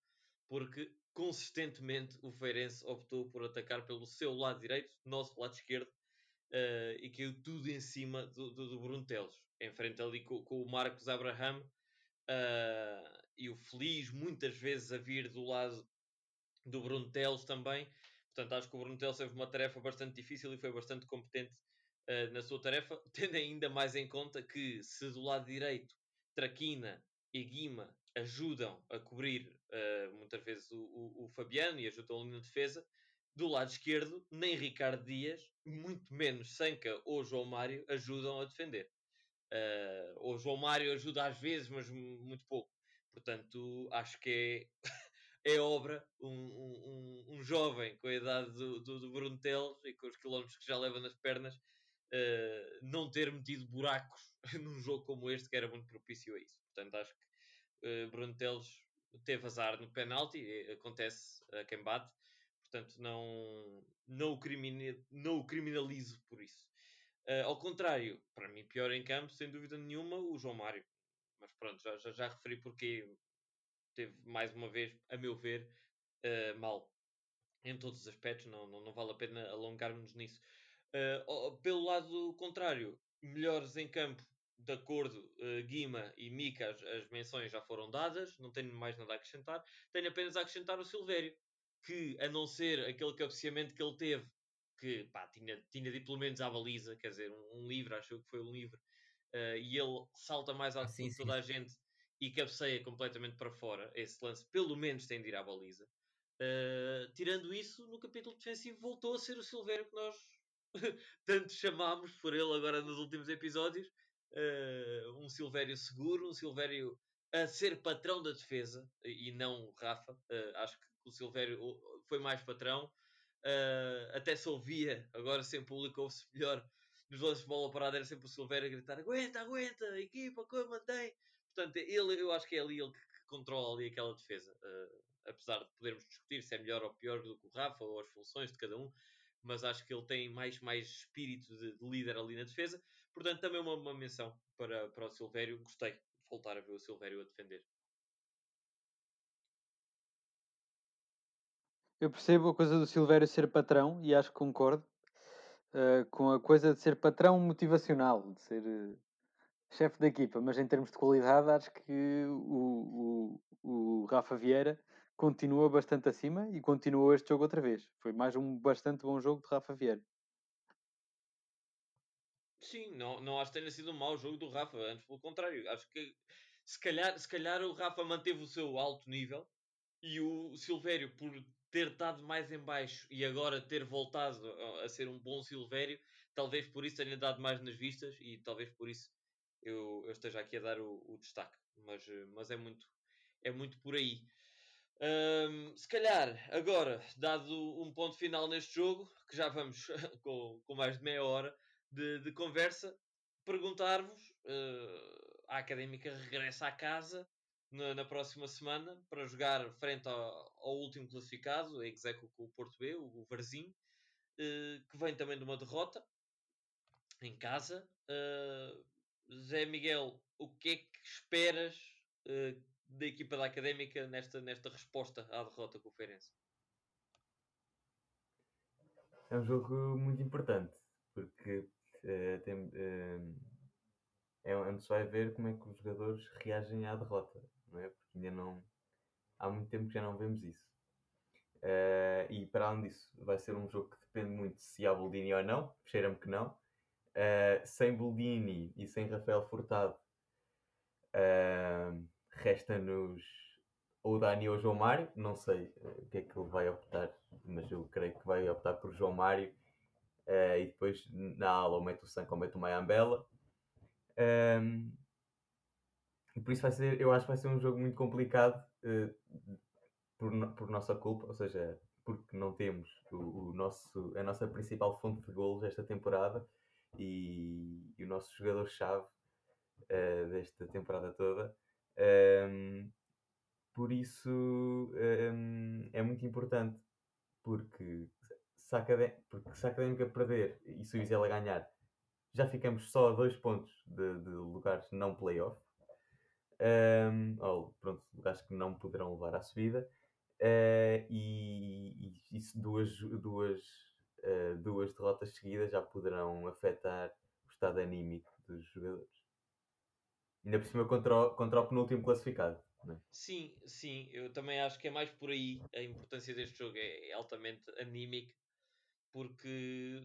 porque consistentemente o Feirense optou por atacar pelo seu lado direito, nosso lado esquerdo, uh, e caiu tudo em cima do, do, do Bruno Teles, em frente ali com, com o Marcos Abraham uh, e o Feliz, muitas vezes a vir do lado do Bruno Teles também. Portanto, acho que o Bruno Teles teve uma tarefa bastante difícil e foi bastante competente uh, na sua tarefa, tendo ainda mais em conta que se do lado direito Traquina e Guima ajudam a cobrir uh, muitas vezes o, o, o, Fabiano e ajudam ali na defesa. Do lado esquerdo, nem Ricardo Dias, muito menos Sanca ou João Mário ajudam a defender. Uh, o João Mário ajuda às vezes, mas muito pouco. Portanto, acho que é, é obra um, um, um, jovem com a idade do, do, do Bruno Teles e com os quilómetros que já leva nas pernas uh, não ter metido buracos num jogo como este que era muito propício a isso. Portanto, acho que Bruno Teles teve azar no penalti, acontece a quem bate, portanto não, não, o, criminal, não o criminalizo por isso. Uh, ao contrário, para mim, pior em campo, sem dúvida nenhuma, o João Mário. Mas pronto, já, já, já referi porque teve mais uma vez, a meu ver, uh, mal em todos os aspectos, não, não, não vale a pena alongarmos nisso. Uh, pelo lado contrário, melhores em campo, de acordo, uh, Guima e Mika, as, as, menções já foram dadas, não tenho mais nada a acrescentar. Tenho apenas a acrescentar o Silvério, que a não ser aquele cabeceamento que ele teve, que pá, tinha, tinha de pelo menos à baliza, quer dizer, um, um livro, acho que foi um livro, uh, e ele salta mais alto que toda a gente e cabeceia completamente para fora. Esse lance, pelo menos, tem de ir à baliza. Uh, tirando isso, no capítulo defensivo voltou a ser o Silvério que nós tanto chamámos por ele agora nos últimos episódios uh, um Silvério seguro, um Silvério a ser patrão da defesa e não Rafa. Uh, acho que o Silvério foi mais patrão. Uh, até se ouvia, agora sem público ouve-se melhor. Nos lances de bola parada era sempre o Silvério a gritar: aguenta, aguenta, equipa, como mantém. Portanto, ele, eu acho que é ali ele que, que controla ali aquela defesa. Uh, apesar de podermos discutir se é melhor ou pior do que o Rafa ou as funções de cada um, mas acho que ele tem mais, mais espírito de, de líder ali na defesa. Portanto, também uma, uma menção para, para o Silvério. Gostei de voltar a ver o Silvério a defender. Eu percebo a coisa do Silvério ser patrão e acho que concordo uh, com a coisa de ser patrão motivacional, de ser uh, chefe da equipa, mas em termos de qualidade acho que o, o, o Rafa Vieira continua bastante acima e continuou este jogo outra vez. Foi mais um bastante bom jogo de Rafa Vieira. Sim, não, não acho que tenha sido um mau jogo do Rafa, antes pelo contrário. Acho que se calhar, se calhar o Rafa manteve o seu alto nível e o Silvério, por ter estado mais em baixo e agora ter voltado a, ser um bom Silvério, talvez por isso tenha dado mais nas vistas e talvez por isso eu, eu esteja aqui a dar o, o destaque. Mas, mas é muito é muito por aí. Um, se calhar, agora, dado um ponto final neste jogo, que já vamos com, com mais de meia hora de, de conversa, perguntar-vos: uh, a académica regressa à casa na, na, próxima semana para jogar frente ao, ao último classificado, a Execo com o Porto B, o, Varzim, uh, que vem também de uma derrota em casa. Uh, Zé Miguel, o que é que esperas da equipa da Académica nesta, nesta resposta à derrota com o Feirense? É um jogo muito importante, porque uh, tem, uh, é onde se vai ver como é que os jogadores reagem à derrota, não é? Porque ainda não. Há muito tempo que já não vemos isso. Uh, e para além disso, vai ser um jogo que depende muito se há Boldini ou não, cheira-me que não. Sem Boldini e sem Rafael Furtado, resta-nos ou Dani ou João Mário, não sei o que é que ele vai optar, mas eu creio que vai optar por João Mário uh, e depois na ala ou mete o Sanco ou mete o Mayambela. Um, e por isso vai ser, eu acho que vai ser um jogo muito complicado uh, por, por nossa culpa, ou seja, porque não temos o, o, nosso, a nossa principal fonte de golos esta temporada e, e o nosso jogador-chave desta temporada toda um, por isso um, é muito importante, porque se a, Acadé- porque se a Académica perder e se o Vizela ganhar, já ficamos só a dois pontos de, de lugares não playoff. Ahm, ou pronto, lugares que não poderão levar à subida. Eh, e, e isso duas, duas, eh, duas derrotas seguidas já poderão afetar o estado anímico dos jogadores. Ainda por cima contra o, contra o penúltimo classificado. né? Sim, sim, eu também acho que é mais por aí a importância deste jogo é, é altamente anímico, porque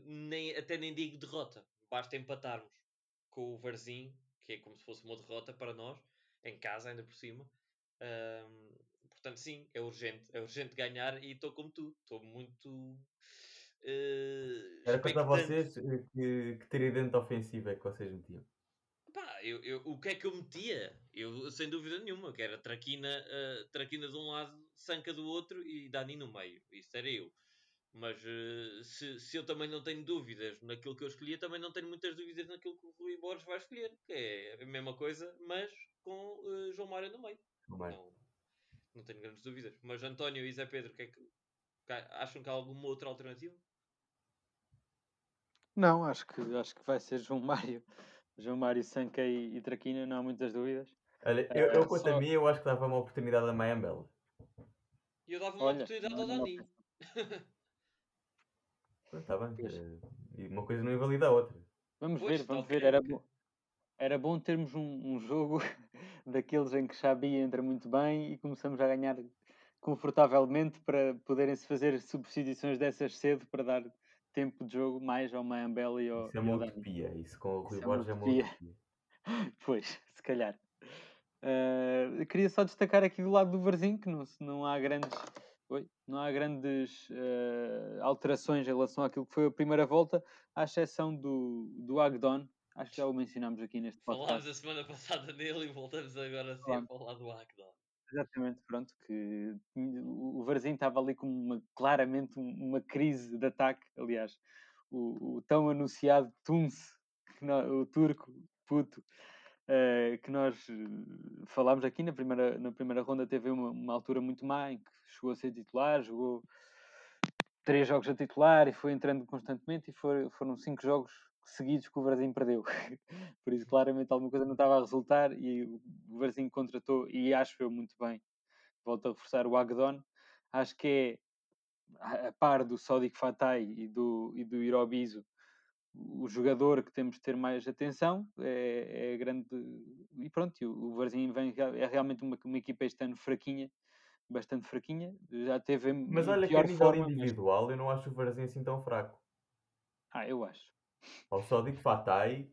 nem, até nem digo derrota, basta empatarmos com o Varzim, que é como se fosse uma derrota para nós, em casa ainda por cima. Ahm, portanto, sim, é urgente, é urgente ganhar e estou como tu, estou muito eh, Era contra expectante. vocês que, que tridente ofensivo é que vocês metiam. Pá, eu, eu- o que é que eu metia? Eu, sem dúvida nenhuma, que era Traquina, eh, Traquina de um lado, Sanca do outro e Dani no meio. Isso era eu. Mas eh, se, se eu também não tenho dúvidas naquilo que eu escolhi, eu também não tenho muitas dúvidas naquilo que o Rui Borges vai escolher. Que é a mesma coisa, mas com eh, João Mário no meio. Não? Não, não tenho grandes dúvidas. Mas António e Zé Pedro, que é que, que acham que há alguma outra alternativa? Não, acho que, acho que vai ser João Mário. João Mário, Sanca e, e Traquina, não há muitas dúvidas. Olha, eu, eu quanto só- a mim, eu acho que dava uma oportunidade a Mayambela. E eu dava uma Olha, oportunidade ao é uma Dani. Está bem. Eh, E uma coisa não invalida a outra. Vamos Pois, ver, vamos ver. Era, bom, era bom termos um, um jogo daqueles em que Xabi entra muito bem e começamos a ganhar confortavelmente para poderem-se fazer substituições dessas cedo para dar tempo de jogo mais ao Mayambel e ao, Isso é uma utopia. Isso com o Rui Isso é Borges é uma utopia. Pois, se calhar. Eu queria só destacar aqui do lado do Varzim que não, não há grandes, não há grandes ah, alterações em relação àquilo que foi a primeira volta, à exceção do, do Agdon. Acho que já o mencionámos aqui neste Falámos podcast. a semana passada nele e voltamos agora sim a falar do Akdon. Exatamente, pronto, que o Varzim estava ali com uma, claramente um- uma crise de ataque. Aliás, o, o tão anunciado Tunce, o turco, puto, eh, que nós eh, falámos aqui na primeira, na primeira ronda, teve uma, uma altura muito má em que chegou a ser titular, jogou três jogos a titular e foi entrando constantemente e foram cinco jogos seguidos que o Varzim perdeu. Por isso, claramente, alguma coisa não estava a resultar e o Varzim contratou, e acho eu muito bem, volto a reforçar o Agdon. Acho que é, a par do Sodiq Fatay e do, e do Irobizo, o jogador que temos de ter mais atenção. É, é grande. E pronto, o, o Varzim vem, é realmente uma, uma equipa este ano fraquinha, bastante fraquinha. Já teve Mas olha que pior a nível forma, mas- individual eu não acho o Varzim assim tão fraco. Ah, eu acho. Ao Sodiq Fatay,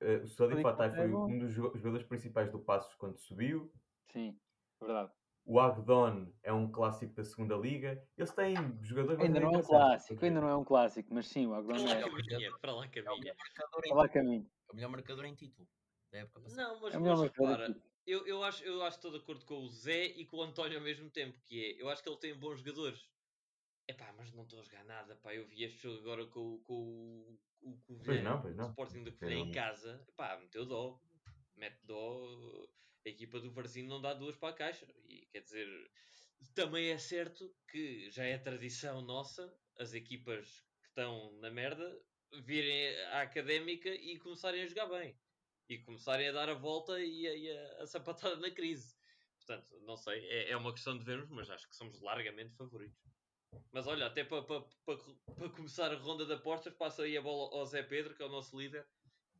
eh, o Fatay Fatay é foi um dos jo- jogadores principais do Passos quando subiu. Sim, verdade. O Agdon é um clássico da segunda liga. Eles têm jogadores Ainda não é um clássico, para ainda não é um clássico, mas sim, o Agdon Para lá é, caminha, para lá É o caminha. melhor marcador em, é lá caminho. é o melhor marcador em título da época passada. Não, mas, É o melhor mas marcador repara, eu, eu, acho, eu acho que estou de acordo com o Zé e com o António ao mesmo tempo, que é, eu acho que ele tem bons jogadores. Epá, mas não estou a jogar nada, pá, eu vi este jogo agora com, o- com o, o, com o Pois Vilhena, não, pois o não. Sporting da Covilhã em casa, epá, meteu dó, mete dó, a equipa do Varzim não dá duas para a caixa, e quer dizer, também é certo que já é tradição nossa, as equipas que estão na merda, virem à académica e começarem a jogar bem e começarem a dar a volta e a, e a- a sapatada na crise. Portanto, não sei, é, é uma questão de vermos, mas acho que somos largamente favoritos. Mas olha, até para pa, pa, pa começar a ronda de apostas, passa aí a bola ao Zé Pedro, que é o nosso líder.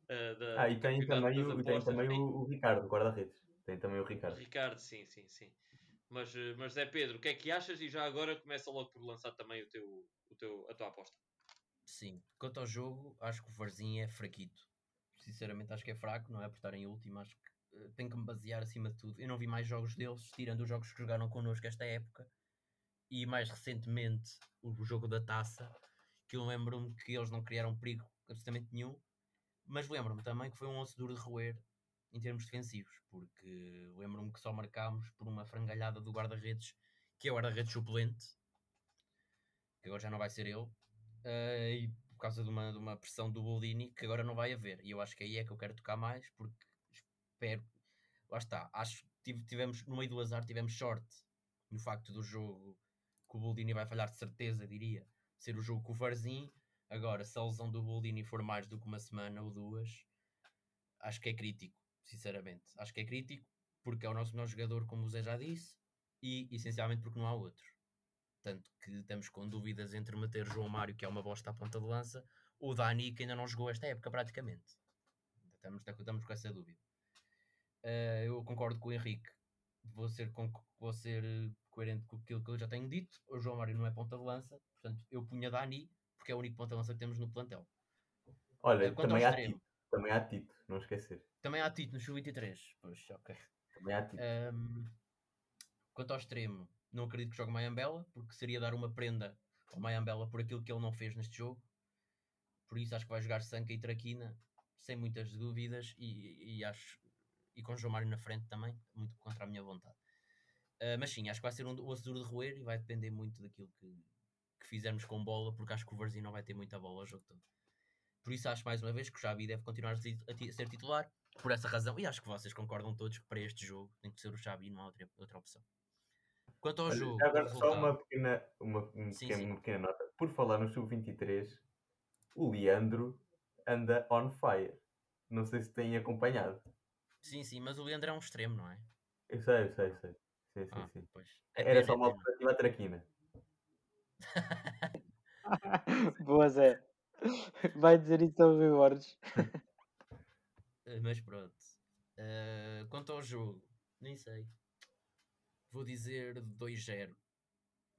eh, da, Ah, e tem também, o, tem também o, o Ricardo, guarda-redes. Tem também o Ricardo. Ricardo, sim, sim, sim. Mas, eh, mas Zé Pedro, o que é que achas? E já agora começa logo por lançar também o teu, o teu, a tua aposta. Sim, quanto ao jogo, acho que o Varzim é fraquito. Sinceramente, acho que é fraco, não é por estar em último. Acho que eh, tenho que me basear acima de tudo. Eu não vi mais jogos deles, tirando os jogos que jogaram connosco esta época e mais recentemente o jogo da taça. Que eu lembro-me que eles não criaram perigo absolutamente nenhum, mas lembro-me também que foi um osso duro de roer em termos defensivos, porque lembro-me que só marcámos por uma frangalhada do guarda-redes, que é o guarda-redes suplente, que agora já não vai ser ele, eh, e por causa de uma, de uma pressão do Boldini que agora não vai haver. E eu acho que aí é que eu quero tocar mais, porque espero. Lá está, acho que tive- tivemos no meio do azar, tivemos sorte no facto do jogo que o Boldini vai falhar de certeza, diria, ser o jogo com o Varzim. Agora, se a lesão do Boldini for mais do que uma semana ou duas, acho que é crítico, sinceramente. Acho que é crítico porque é o nosso melhor jogador, como o Zé já disse, e essencialmente porque não há outro. Tanto que estamos com dúvidas entre meter João Mário, que é uma bosta à ponta de lança, ou Dani, que ainda não jogou esta época praticamente. Estamos, estamos com essa dúvida. Uh, eu concordo com o Henrique. Vou ser, vou ser coerente com aquilo que eu já tenho dito. O João Mário não é ponta de lança, portanto eu punha Dani, porque é o único ponta de lança que temos no plantel. Olha, também há, Tito, também há Tito, não esquecer. Também há Tito no Sub-23. Pois, ok. Também há Tito. Um, quanto ao extremo, não acredito que jogue Mayambela, porque seria dar uma prenda ao Mayambela por aquilo que ele não fez neste jogo. Por isso acho que vai jogar Sanca e Traquina, sem muitas dúvidas, e, e acho e com o João Mário na frente também, muito contra a minha vontade. Uh, mas sim, acho que vai ser um, o duro de roer e vai depender muito daquilo que, que fizermos com bola, porque acho que o Varzim não vai ter muita bola o jogo todo. Por isso acho mais uma vez que o Xabi deve continuar a ser titular, por essa razão, e acho que vocês concordam todos que para este jogo tem que ser o Xabi, não há outra, outra opção. Quanto ao Olha, jogo. Agora, só uma pequena, uma, uma, sim, pequena, sim. uma pequena nota. Por falar no Sub-23, o Leandro anda on fire. Não sei se têm acompanhado. Sim, sim, mas o Leandro é um extremo, não é? Eu sei, eu sei, eu sei. Sim, sim, ah, sim. Pois. É Era só uma alternativa traquina. Boa, Zé. Vai dizer isso ao Rui Borges. Eh, mas pronto. Uh, quanto ao jogo, nem sei. Vou dizer 2-0.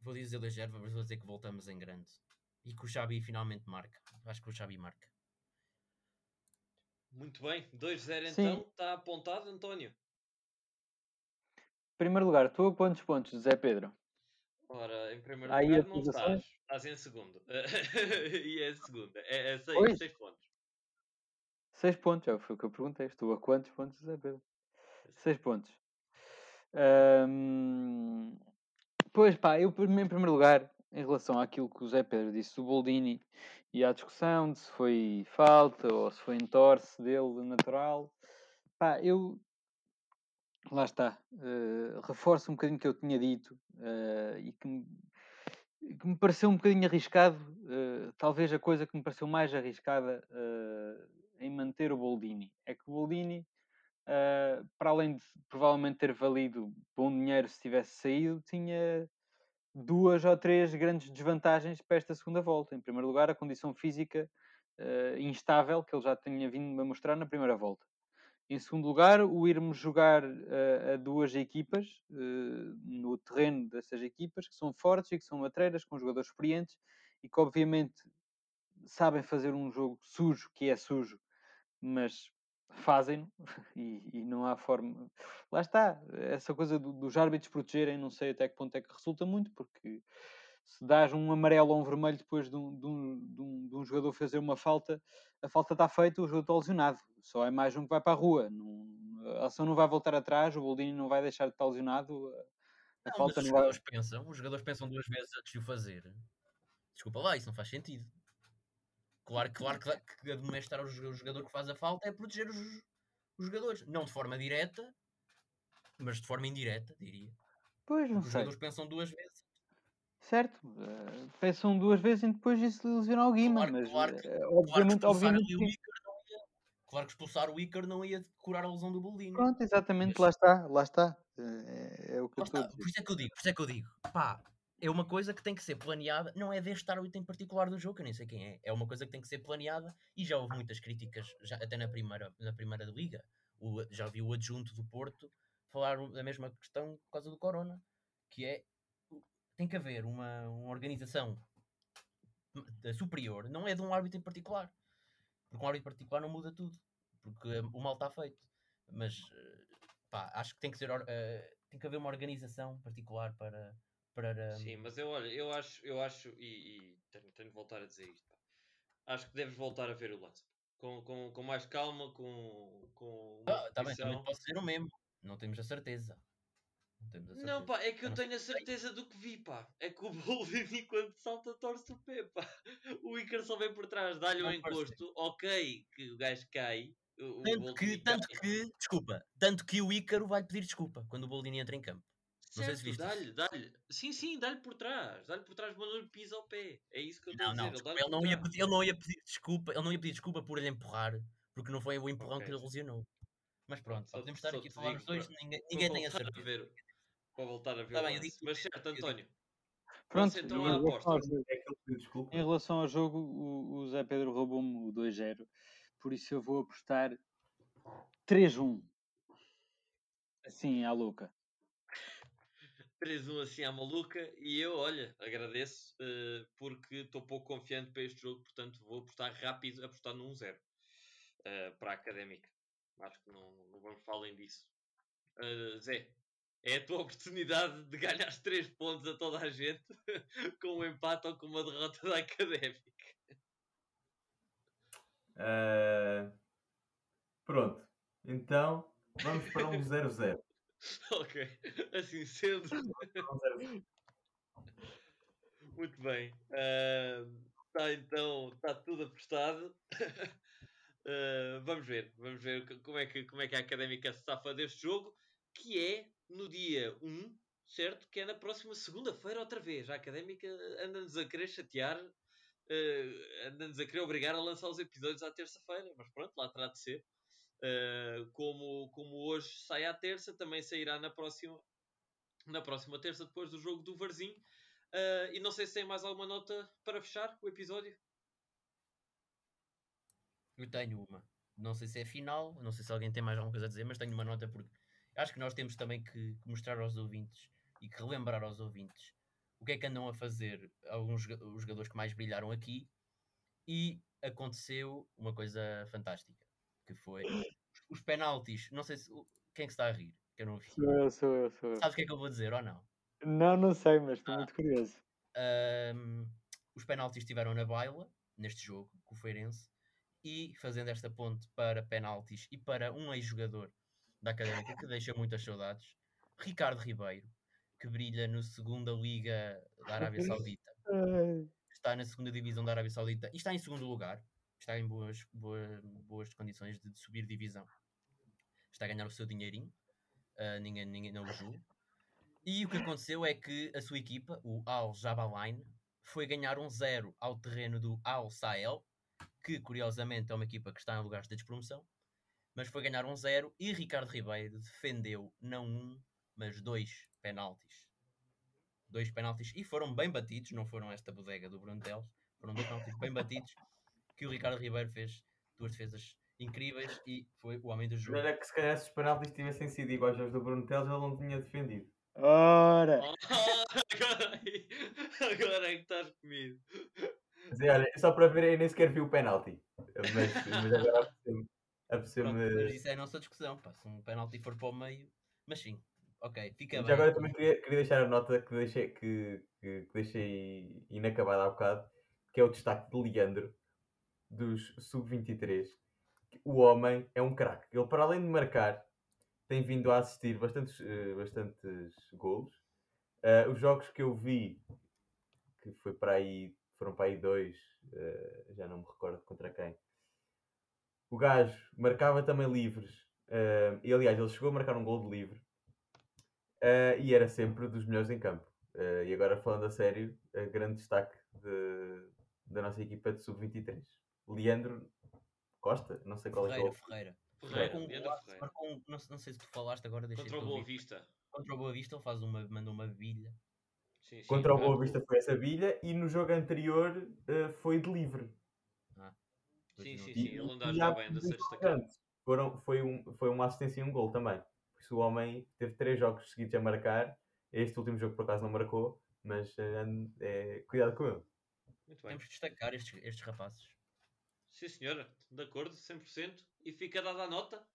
Vou dizer 2-0, mas vou dizer que voltamos em grande. E que o Xabi finalmente marca. Acho que o Xabi marca. Muito bem, 2-0 então, está apontado, António. Em primeiro lugar, tu a quantos pontos, Zé Pedro? Ora, em primeiro Aí lugar não estás, estás em segundo. e é segundo, é 6 pontos. 6 pontos, é, foi o que eu perguntei. Estou a quantos pontos, Zé Pedro? 6 pontos. Um, pois pá, eu em primeiro lugar, em relação àquilo que o Zé Pedro disse do Boldini e à discussão de se foi falta ou se foi entorce dele natural, pá, eu lá está, uh, reforço um bocadinho o que eu tinha dito uh, e que me, que me, pareceu um bocadinho arriscado, uh, talvez a coisa que me pareceu mais arriscada em manter o Boldini. É que o Boldini, para além de provavelmente ter valido bom dinheiro se tivesse saído, tinha duas ou três grandes desvantagens para esta segunda volta. Em primeiro lugar, a condição física uh, instável que ele já tinha vindo a mostrar na primeira volta. Em segundo lugar, o irmos jogar uh, a duas equipas uh, no terreno dessas equipas que são fortes e que são matreiras, com jogadores experientes e que obviamente sabem fazer um jogo sujo, que é sujo, mas fazem e, e, não há forma. Lá está, essa coisa do, dos árbitros protegerem, não sei até que ponto é que resulta muito, porque se dás um amarelo ou um vermelho depois de um, de um, de um, de um jogador fazer uma falta, a falta está feita, o jogador está lesionado. Só é mais um que vai para a rua. Não, a ação não vai voltar atrás, o Boldini não vai deixar de estar lesionado. A não, falta os não jogadores vai... pensam, os jogadores pensam duas vezes antes de o fazer. Desculpa lá, isso não faz sentido. Claro, claro que, que admoestar o jogador que faz a falta é proteger os, os jogadores. Não de forma direta, mas de forma indireta, diria. Pois, não os sei. jogadores pensam duas vezes. Certo, uh, pensam duas vezes e depois isso lesiona Guima, claro, mas claro que, uh, obviamente, claro obviamente o Icar não ia, claro que expulsar o Icar não ia curar a lesão do Boldini. Pronto, exatamente, mas... lá está, lá está. É, é o que lá eu estou Por isso é que eu digo, por isso é que eu digo, pá, é uma coisa que tem que ser planeada, não é deste árbitro em particular do jogo, eu nem sei quem é, é uma coisa que tem que ser planeada e já houve muitas críticas, já, até na primeira, na primeira liga, o, já vi o adjunto do Porto falar da mesma questão por causa do Corona, que é, tem que haver uma, uma organização superior, não é de um árbitro em particular, porque um árbitro particular não muda tudo, porque o mal está feito, mas pá, acho que tem que ser, uh, tem que haver uma organização particular para para. Sim, mas eu olha, eu acho, eu acho, e, e tenho, tenho de voltar a dizer isto. Pá. Acho que deves voltar a ver o lance. Com, com, com mais calma, com. com ah, tá bem, também pode ser o mesmo. Não temos a certeza. Não, temos a certeza. não pá, é que eu, tenho a certeza do que vi, pá. É que o Boldini quando salta torce o pé, pá. O Icar só vem por trás, dá-lhe um encosto, ok, que o gajo cai. O tanto que, tanto que, desculpa, tanto que o Ícaro vai pedir desculpa quando o Boldini entra em campo. Não sei se Certo, viste dá-lhe, dá-lhe. Sim, sim, dá-lhe por trás. Dá-lhe por trás, mas não lhe pisa ao pé. É isso que eu estou Não, a não, dizer. desculpa, ele não, ia pedir, ele não ia pedir desculpa, ele não ia pedir desculpa por lhe empurrar, porque não foi o empurrão Ok. que lhe lesionou. Mas pronto, Só- podemos estar só aqui a falar os dois, para- ninguém, ninguém tem a certeza. ver, para voltar a ver Tá o bem, eu digo- Mas certo, eu António. Pronto, então relação aposta. ele. Em relação ao jogo, o, o Zé Pedro roubou-me o 2-0. Por isso eu vou apostar 3-1. Assim, à louca. 3-1 assim à maluca e eu, olha, agradeço eh, porque estou pouco confiante para este jogo, portanto vou apostar rápido, apostar no 1-0 eh, para a Académica. Acho que não, não vamos falar disso. Eh, Zé, é a tua oportunidade de ganhar 3 pontos a toda a gente com um empate ou com uma derrota da Académica. Ah, pronto. Então, vamos para um 0-0. ok, assim sendo. 0-0. Muito bem. Está então, está tudo apostado. Ah, vamos ver, vamos ver co- como é, que, como é que a Académica se safa deste jogo, que é no dia 1, certo? Que é na próxima segunda-feira outra vez. A Académica anda-nos a querer chatear, ah, anda-nos a querer obrigar a lançar os episódios à terça-feira, mas pronto, lá terá de ser. Ah, como, como hoje sai à terça, também sairá na próxima, na próxima terça, depois do jogo do Varzim. Ah, e não sei se tem mais alguma nota para fechar o episódio. Eu tenho uma. Não sei se é final, não sei se alguém tem mais alguma coisa a dizer, mas tenho uma nota porque acho que nós temos também que, mostrar aos ouvintes e que relembrar aos ouvintes o que é que andam a fazer alguns os jogadores que mais brilharam aqui e aconteceu uma coisa fantástica que foi os- penaltis. Não sei se quem é que está a rir, que eu não vi. Sou eu, sou eu, sou eu. Sabes o que é que eu vou dizer ou não? Não, não sei, mas estou muito curioso. Ahm, os penaltis estiveram na baila neste jogo com o Feirense e fazendo esta ponte para penaltis e para um ex-jogador da Académica que deixa muitas saudades, Ricardo Ribeiro, que brilha na segunda liga da Arábia Saudita, está na segunda divisão da Arábia Saudita e está em segundo lugar, está em boas, boa- boas condições de, de subir divisão, está a ganhar o seu dinheirinho, ah, ninguém, ninguém não o julga. E o que aconteceu é que a sua equipa, o Al Jabalain, foi ganhar um zero ao terreno do Al Sahel, que curiosamente é uma equipa que está em lugares de despromoção, mas foi ganhar um zero e Ricardo Ribeiro defendeu não um, mas dois penaltis. Dois penaltis e foram bem batidos, não foram esta bodega do Bruno Teles, foram dois penaltis bem batidos que o Ricardo Ribeiro fez duas defesas incríveis e foi o homem do jogo. Era que se calhar se os penaltis tivessem sido iguais aos do Bruno Teles, ele não tinha defendido. Ora! Agora, agora é que estás comigo. Mas, olha, só para ver, eu nem sequer vi o penalti. Mas, mas agora Pronto, apeteceu-me. mas isso é a nossa discussão, pá, se um penalti for para o meio, mas sim, ok, fica Já bem. agora também queria, queria deixar a nota que deixei, que, que, que deixei inacabada há bocado, que é o destaque de Leandro, dos Sub-23. O homem é um craque. Ele, para além de marcar, tem vindo a assistir bastantes, eh, bastantes golos. Eh, os jogos que eu vi, que foi para aí, foram para aí dois, eh, já não me recordo contra quem. O gajo marcava também livres. eh, e aliás, ele chegou a marcar um gol de livre. e era sempre dos melhores em campo. E agora falando a sério, grande destaque de- da nossa equipa de sub-23. Leandro Costa, não sei qual é que é Ferreira, o Ferreira. Ferreira, um Ferreira. marcou um- não, não sei se tu falaste agora, Contra o Boa. Vista. Contra o Boa Vista ele faz uma, manda uma bilha. Sim, sim, Contra o. Boa Vista foi essa bilha e no jogo anterior eh, foi de livre. dois Sim, sim, sim. Ele anda a e jogar há bem, anda a ser muitos destacado. jogadores. Foram, foi, um, foi uma assistência e um gol também. Por isso o homem teve três jogos seguidos a marcar. Este último jogo por acaso não marcou, mas eh, cuidado com ele. Muito bem. Temos que destacar estes, estes rapazes. Sim, senhora. De acordo, 100%. E fica dada a nota.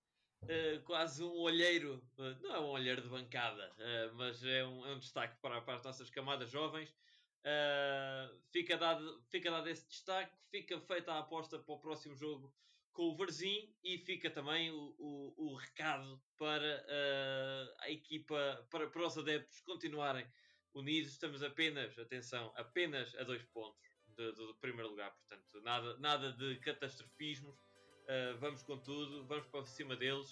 Eh, quase um olheiro, eh, não é um olheiro de bancada, eh, mas é um, é um destaque para, para as nossas camadas jovens. Fica, dado, fica dado esse destaque, fica feita a aposta para o próximo jogo com o Varzim e fica também o, o, o recado para a equipa, para, para os adeptos continuarem unidos. Estamos apenas, atenção, apenas a dois pontos do, do- do primeiro lugar, portanto, nada, nada de catastrofismos. Uh, vamos com tudo, vamos para cima deles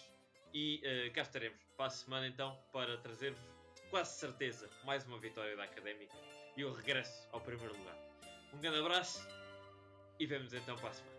e uh, cá estaremos para a semana então para trazer-vos quase certeza mais uma vitória da Académica e o regresso ao primeiro lugar. Um grande abraço e vemos então para a semana.